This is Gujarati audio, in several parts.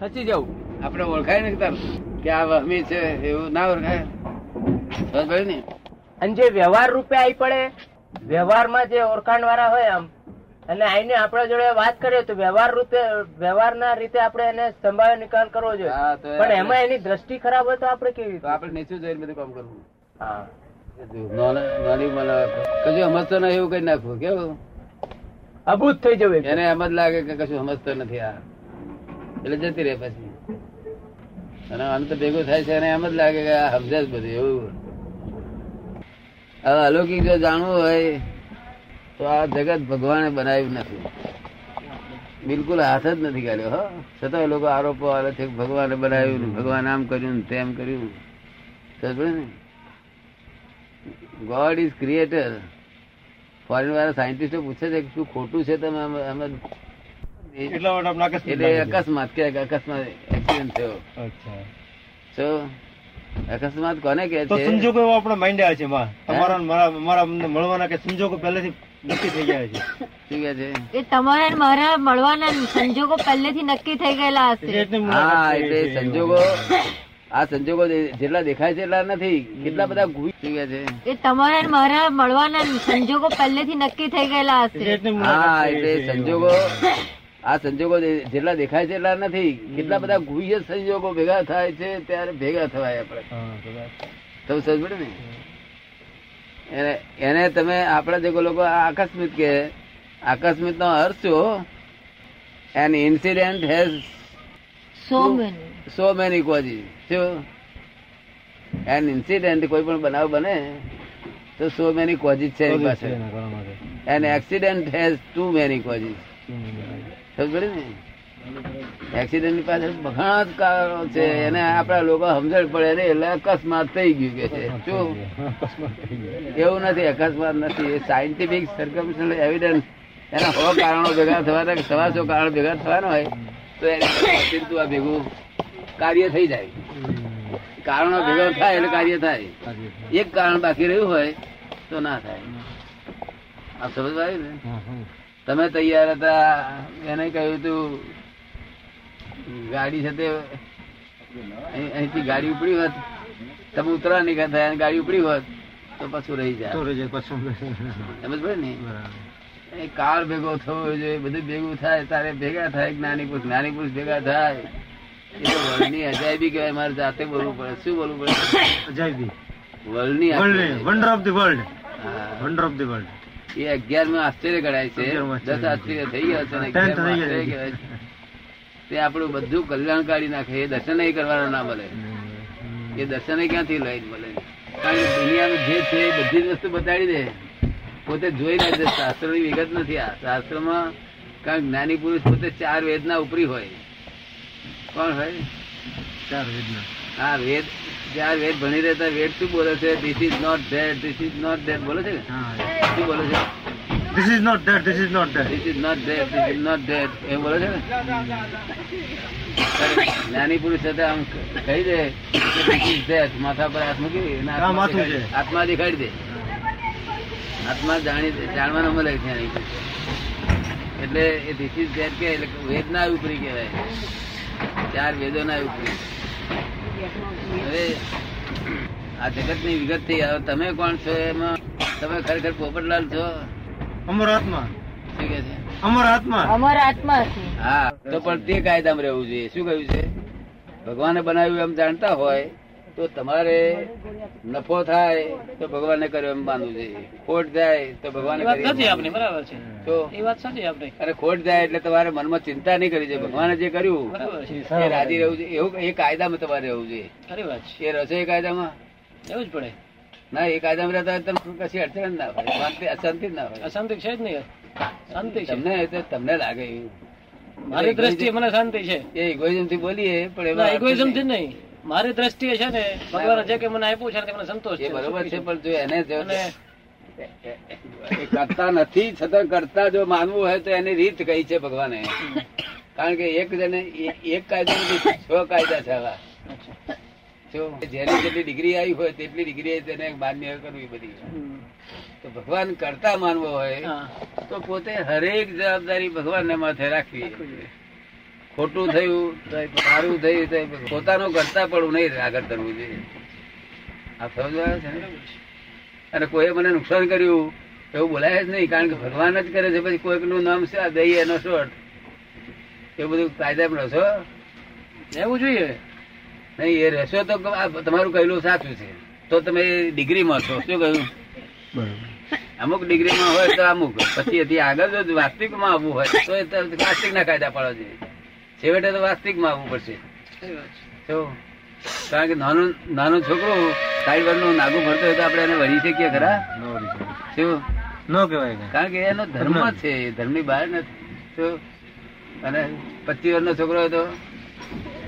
ખસી જવું આપણે ઓળખાય ને તાર. કે આ વહમી છે એવું ના ઓળખાય. ને. અને જે વ્યવહાર રૂપે આવી પડે વ્યવહારમાં જે ઓળખાણ વાળા હોય આમ અને આઈને આપણા જોડે વાત કરીએ તો વ્યવહાર રૂપે વ્યવહારના રીતે આપણે એને સંભાવ્ય નિકાલ કરવો જોઈએ. પણ એમાં એની દ્રષ્ટિ ખરાબ હોય તો આપણે કેવી આપણે નીચું જઈને બધું કામ કરવું. કશું સમજતો નહીં એવું કઈ નાખવું કેવું? અભૂત થઈ જવું એને એમ જ લાગે કે કશું સમજતો નથી આ. એટલે જતી રહે પછી. અને અંત ભેગું થાય છે અને એમ જ લાગે કે આ સમજે જ બધું એવું. હવે અલૌકિક જો જાણવું હોય, તો આ જગત ભગવાને બનાવ્યું નથી. બિલકુલ હાથ જ નથી કાઢ્યો, હો. છતાં લોકો આરોપો આવે છે ભગવાને બનાવ્યું ભગવાન આમ કર્યું તેમ કર્યું. ને? ગોડ ઇઝ ક્રિએટર ફોરેન વાળા સાયન્ટિસ્ટો પૂછે છે કે શું ખોટું છે તમે આમ- આમ જ- એટલા માટે એટલે અકસ્માત કે અકસ્માત એક્સિડન્ટ થયો. તો અકસ્માત કોને કે છે? સંજોગો એવો આપણે માંડ્યા છે માં. તમારા મારા મારા અમને મળવાના કે સંજોગો પહેલેથી નક્કી થઈ ગયા છે? શું કે છે? એ તમારા મારા મળવાના સંજોગો પહેલેથી નક્કી થઈ ગયેલા હશે. હા એટલે સંજોગો આ સંજોગો જેટલા દેખાય છે એટલા નથી. કેટલા બધા ગુઈ શું કે છે? એ તમારા ને મારા મળવાના સંજોગો પહેલેથી નક્કી થઈ ગયેલા હશે. હા એટલે સંજોગો આ સંજોગો જેટલા દેખાય છે એટલા નથી. કેટલા બધા ગુહ્ય સંજોગો ભેગા થાય છે ત્યારે ભેગા થવાય આપણે. તમે સમજ પડે ને? એને એને તમે આપણા જે લોકો આકસ્મિક કે આકસ્મિક નો અર્થ શું? An incident has so many so many causes શું? એન ઇન્સિડેન્ટ કોઈ પણ બનાવ બને તો સો મેની કોઝિસ છે એની પાસે an accident has too many causes સમજ ને? એક્સિડન્ટની પાછળ ઘણા જ કારણો છે એને આપડા લોકો સમજણ પડે ને એટલે અકસ્માત થઈ ગયું કે છે. શું. એવું નથી અકસ્માત નથી. એ સાયન્ટિફિક સર્કમસ્ટન્શિયલ એવિડન્સ એના સો કારણો ભેગા થવાના સવાસો કારણો ભેગા થવાના હોય તો એને આ ભેગું કાર્ય થઈ જાય. કારણો ભેગા થાય એટલે કાર્ય થાય. એક કારણ બાકી રહ્યું હોય તો ના થાય. આ સમજ આવ્યું ને. તમે તૈયાર હતા એને કહ્યું તું ગાડી છે તે અહીંથી ગાડી ઉપડી હોત તમે ઉતરા નહીં થયા અને ગાડી ઉપડી હોત તો પાછું રહી જાય. સમજ પડે ને. એ કાર ભેગો થવો જોઈએ બધું ભેગું થાય તારે ભેગા થાય જ્ઞાની પુરુષ જ્ઞાની પુરુષ ભેગા થાય એ તો વર્લ્ડની અજાયબી કહેવાય મારે જાતે બોલવું પડે શું બોલવું પડે અજાયબી. વર્લ્ડની of the world. હા. Wonder of the world. એ અગિયારમાં આશ્ચર્ય ગણાય છે. દસ આશ્ચર્ય. થઈ ગયા છે આશ્ચર્ય કહેવાય. તે આપણું બધું કલ્યાણ કાઢી નાખે એ દર્શન કરવાના ના મળે. એ દર્શન ક્યાંથી લઈ મળે? કારણ કે દુનિયાનું જે છે એ બધી જ વસ્તુ બતાડી દે. પોતે જોઈ લે છે શાસ્ત્રોની વિગત નથી. આ શાસ્ત્રમાં કારણ જ્ઞાની પુરુષ પોતે ચાર વેદના ઉપરી હોય. કોણ હોય? ચાર વેદના. હા વેદ ચાર વેદ ભણી રહેતા વેદ શું બોલે છે? This is not that this is not that બોલે છે ને? હા. શું બોલે છે? This is not that, this is not that. This is not that this is not that એ બોલે છે ને? જ્ઞાની પુરુષ સાથે આમ કહી દે કે this is that. માથા પર હાથ મૂકી દે. આત્મા દેખાડી દે. આત્મા જાણી જાણવાનો મળે છે. એટલે એ ધીસ ઇઝ ધેટ કે એટલે વેદના ઉપરી કહેવાય. ચાર વેદોના ઉપરી. હવે આ જગતની વિગત થઈ તમે કોણ છો એમાં? તમે ખરેખર પોપટલાલ છો? અમર આત્મા. શું કે છે? અમર આત્મા. અમર આત્મા હા તો પણ તે કાયદામાં રહેવું જોઈએ. શું કહ્યું છે? ભગવાને બનાવ્યું એમ જાણતા હોય તો તમારે નફો થાય તો ભગવાને કર્યો એમ માનવું જોઈએ. ખોટ જાય તો ભગવાને એ વાત કર્યું એમ સાચી આપની માનવું બરાબર છે. તો? એ વાત સાચી આપની. અને ખોટ જાય એટલે તમારે મનમાં ચિંતા નહીં કરી જોઈએ. ભગવાને જે કર્યું એ રાજી રહેવું જોઈએ. એવું એ કાયદામાં તમારે રહેવું જોઈએ. ખરી વાત એ રસો એ કાયદામાં? એવું જ પડે. ના એ કાયદામાં રહેતા તમને કશી અડચણ જ ના હોય. શાંતિ અશાંતિ જ ના હોય. અશાંતિ છે જ નહીં. શાંતિ તમને તમને લાગે એવું મારી દ્રષ્ટિએ મને શાંતિ છે. એ ઇગોઇઝમથી બોલીએ પણ એમાં ઇગોઇઝમથી નહીં. મારી દ્રષ્ટિએ છે ને ભગવાન જે કે મને આપ્યું છે ને મને સંતોષ છે બરોબર છે પણ જો એને જો કરતા નથી છતાં કરતા જો માનવું હોય તો એની રીત કઈ છે ભગવાને. કારણ કે એક જણે એક કાયદા છ કાયદા છે આવા. જેની જેટલી ડિગ્રી આવી હોય તેટલી ડિગ્રી તેને માન્ય કરવી બધી. તો ભગવાન કરતા માનવો હોય તો પોતે હરેક જવાબદારી ભગવાન માથે રાખવી. ખોટું થયું તો સારું થયું તો પોતાનું કરતા પડવું નહીં આગળ કરવું જોઈએ. આ સમજવા છે ને? અને કોઈએ મને નુકસાન કર્યું એવું બોલાય જ નહીં કારણ કે ભગવાન જ કરે છે પછી કોઈકનું નામ છે આ દઈ એનો શોર્ટ એવું બધું કાયદા પણ છો એવું જોઈએ. નહીં એ રહેશો તો તમારું કહેલું સાચું છે. તો તમે ડિગ્રીમાં છો. શું કહ્યું? અમુક ડિગ્રીમાં હોય તો અમુક. પછી એથી આગળ જો વાસ્તવિકમાં આવવું હોય તો એ તો વાસ્તવિકના કાયદા પાડવા જોઈએ. છેવટે તો વાસ્તવિકમાં આવવું પડશે. તો કારણ કે નાનું નાનું છોકરું સાઈડ વર્ષનું નાગું ભરતો હોય તો આપણે એને વળી શકીએ ખરા? શું ન કહેવાય કારણ કે એનો ધર્મ છે એ ધર્મની બહાર નથી. શું અને પચીસ વર્ષનો છોકરો હોય તો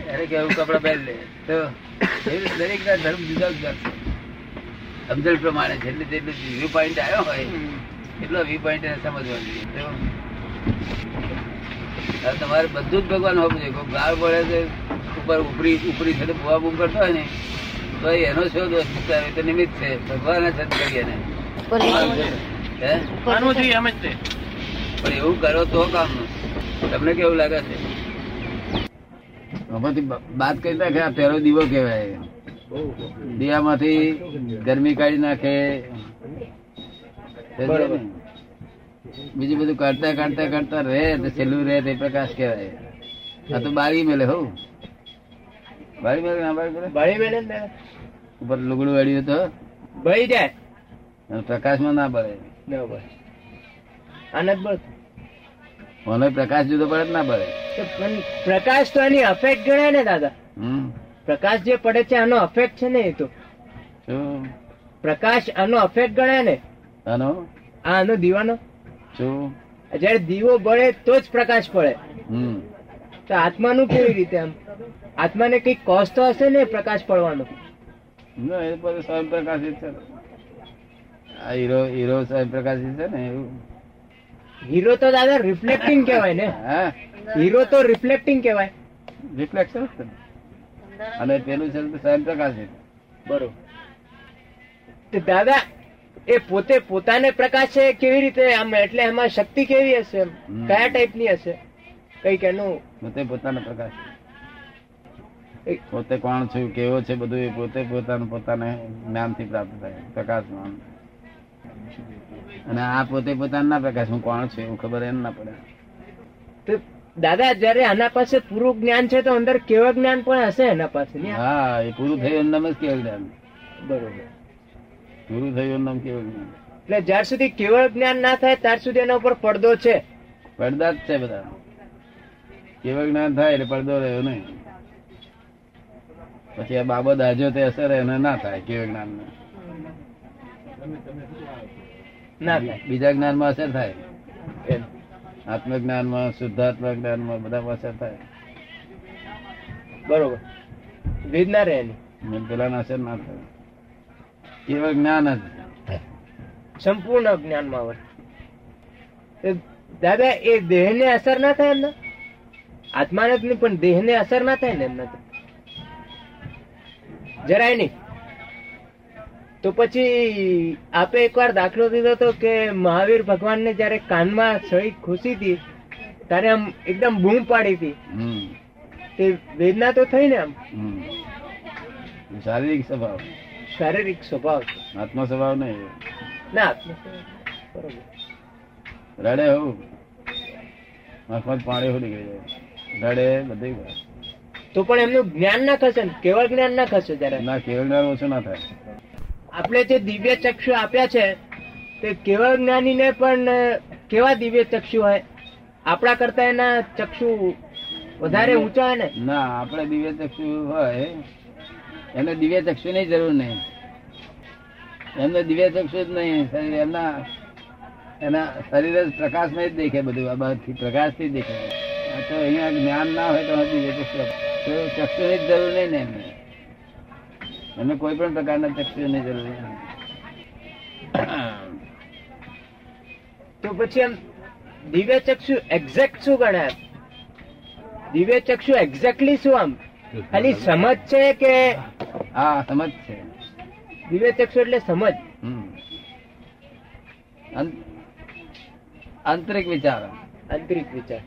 એને કેવું કપડા પહેરી લે તો દરેક ના ધર્મ જુદા જુદા છે. સમજણ પ્રમાણે જેટલી જેટલું વ્યૂ પોઈન્ટ આવ્યો હોય એટલો વ્યૂ પોઈન્ટ એને સમજવા જોઈએ તો તમારે બધું જ ભગવાન હોવું જોઈએ. કોઈ ગાળ પડે છે ઉપર ઉપરી ઉપરી છે ભૂવા બૂમ કરતો હોય ને તો એનો શો દોષ બિચારો? એ તો નિમિત્ત છે. ભગવાન જ કરી એને હે? માનવું જોઈએ એમ જ તે પણ એવું કરો તો કામ તમને કેવું લાગે છે? આમાંથી બાદ કરી નાખે આ પહેલો દીવો કહેવાય. દીવામાંથી ગરમી કાઢી નાખે. બીજું બધું કાઢતા કાઢતા કાઢતા રહે તો છેલ્લું રહે તે પ્રકાશ કહેવાય. આ તો બારી મેલે હો. બારી મેલે ના બારી મેલે? બારી મેલે ઉપર લુગડું વાળ્યું તો. ભાઈ જાય. પ્રકાશમાં ના પડે. ના બળે આનંદ બળ મને પ્રકાશ જુદો પડે ના પડે? પ્રકાશ તો એની અફેક્ટ ગણાય ને દાદા. પ્રકાશ જે પડે છે આનો અફેક્ટ છે ને એ તો. પ્રકાશ આનો અફેક્ટ ગણાય ને. આનો? આનો દીવાનો. શું? જયારે દીવો બળે તો જ પ્રકાશ પડે. તો આત્માનું કેવી રીતે આમ? આત્માને કઈ કોસ્ટ તો હશે ને પ્રકાશ પડવાનો? ના, એ બધું સ્વયં પ્રકાશિત છે. આ હીરો હીરો સ્વયં પ્રકાશિત છે ને એવું. હીરો તો દાદા રિફ્લેક્ટિંગ કહેવાય ને. હીરો તો રિફ્લેક્ટિંગ કહેવાય. રિફ્લેક્શન છે. અને પેલું છે સ્વયં પ્રકાશિત બરોબર. દાદા એ પોતે પોતાને પ્રકાશે કેવી રીતે? આમ એટલે એમાં શક્તિ કેવી હશે. કયા ટાઈપની હશે? કંઈક એનું. પોતે પોતાનો પ્રકાશ પોતે કોણ છું કેવો છે બધું એ પોતે પોતાનું પોતાને જ્ઞાનથી પ્રાપ્ત થાય. પ્રકાશ અને આ પોતે પોતાના ના પ્રકાશ હું કોણ છું એવું ખબર એમ ના પડે. તો દાદા જયારે આના પાસે પૂરું જ્ઞાન છે તો અંદર કેવા જ્ઞાન પણ હશે એના પાસે હા એ પૂરું થયું એનું નામ જ કેવું જ્ઞાન. બરોબર. પૂરું થયું એનું નામ કેવું જ્ઞાન. એટલે જ્યાર સુધી કેવળ જ્ઞાન ના થાય ત્યાર સુધી એના ઉપર પડદો છે. પડદા જ છે બધા. કેવળ જ્ઞાન થાય એટલે પડદો રહ્યો નહીં. પછી આ બાબત આજો તે અસર એને ના થાય કેવળ જ્ઞાન ના થાય. બીજા જ્ઞાનમાં અસર થાય. એમ. આત્મજ્ઞાનમાં શુદ્ધાત્મ જ્ઞાનમાં બધા અસર થાય. બરોબર. વેદ ના રહે પેલા ના અસર ના થાય. કેવળ જ્ઞાન જ. સંપૂર્ણ જ્ઞાનમાં આવે. દાદા એ દેહ ને અસર ના થાય એમને? આત્માને જ નહીં પણ દેહને અસર ના થાય ને એમને જરાય નહીં. તો પછી આપે એકવાર દાખલો દીધો હતો કે મહાવીર ભગવાનને જયારે કાનમાં સહી ખુશી હતી ત્યારે આમ એકદમ બૂમ પાડી હતી. તે વેદના તો થઈ ને આમ. શારીરિક સ્વભાવ. શારીરિક સ્વભાવ આત્મા આત્મ સ્વભાવ નહીં. ના બરોબર. રડે હું. આંખમાં પાણી હું નીકળી જાય. રડે બધી. તો પણ એમનું જ્ઞાન ના ખસે ને? કેવળ જ્ઞાન ના ખસે જયારે? ના કેવળ જ્ઞાન ઓછું ના થાય. આપણે જે દિવ્ય ચક્ષુ આપ્યા છે તે કેવળ જ્ઞાનીને પણ કેવા દિવ્ય ચક્ષુ હોય? આપણા કરતા એના ચક્ષુ વધારે ઊંચા હોય ને? ના આપણે દિવ્ય ચક્ષુ હોય એને દિવ્ય ચક્ષુ ની જરૂર નહીં. એમને દિવ્ય ચક્ષુ જ નહીં શરીર એમના એના શરીર જ પ્રકાશમાં જ દેખે બધું આ બધી પ્રકાશથી દેખાય. તો અહીંયા જ્ઞાન ના હોય તો દિવ્ય ચક્ષુ તો ચક્ષુની જ જરૂર નહીં ને એમને. એમને કોઈ પણ પ્રકારના ચક્ષુની જરૂર તો પછી એમ દિવ્ય ચક્ષુ એક્ઝેક્ટ શું ગણાય દિવ્ય ચક્ષુ એક્ઝેક્ટલી શું આમ? ખાલી સમજ છે કે? હા સમજ છે. દિવ્ય ચક્ષુ એટલે સમજ. હમ. આંતરિક વિચાર. આંતરિક વિચાર.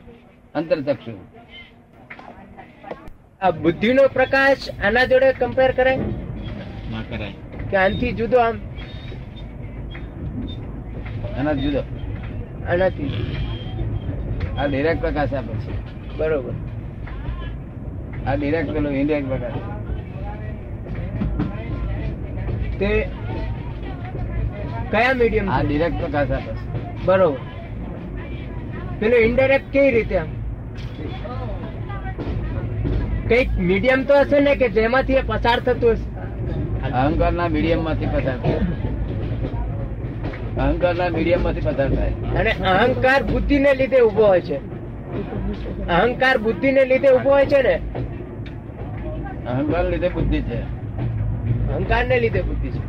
અંતરચક્ષુ આ બુદ્ધિનો પ્રકાશ આના જોડે કમ્પેર કરાય? ના કરાય. કે આનાથી જુદો આમ. આના જુદો. આનાથી આ ડિરેક્ટ પ્રકાશ આપે છે. બરોબર. આ ડિરેક્ટ પેલો ઇનડિરેક્ટ પ્રકાશ. તે કયા મીડિયમ આ ડિરેક્ટ પ્રકાશ આપે છે. બરોબર. પેલો ઇન્ડિરેક્ટ કેવી રીતે આમ? કંઈક મીડિયમ તો હશે ને કે જેમાંથી એ પસાર થતું હશે? અહંકારના મીડિયમમાંથી પસાર થાય. અહંકારના મીડિયમમાંથી પસાર થાય. અને અહંકાર બુદ્ધિ ને લીધે ઊભો હોય છે. અહંકાર બુદ્ધિ ને લીધે ઊભો હોય છે ને? અહંકાર લીધે બુદ્ધિ છે. અહંકાર ને લીધે બુદ્ધિ છે.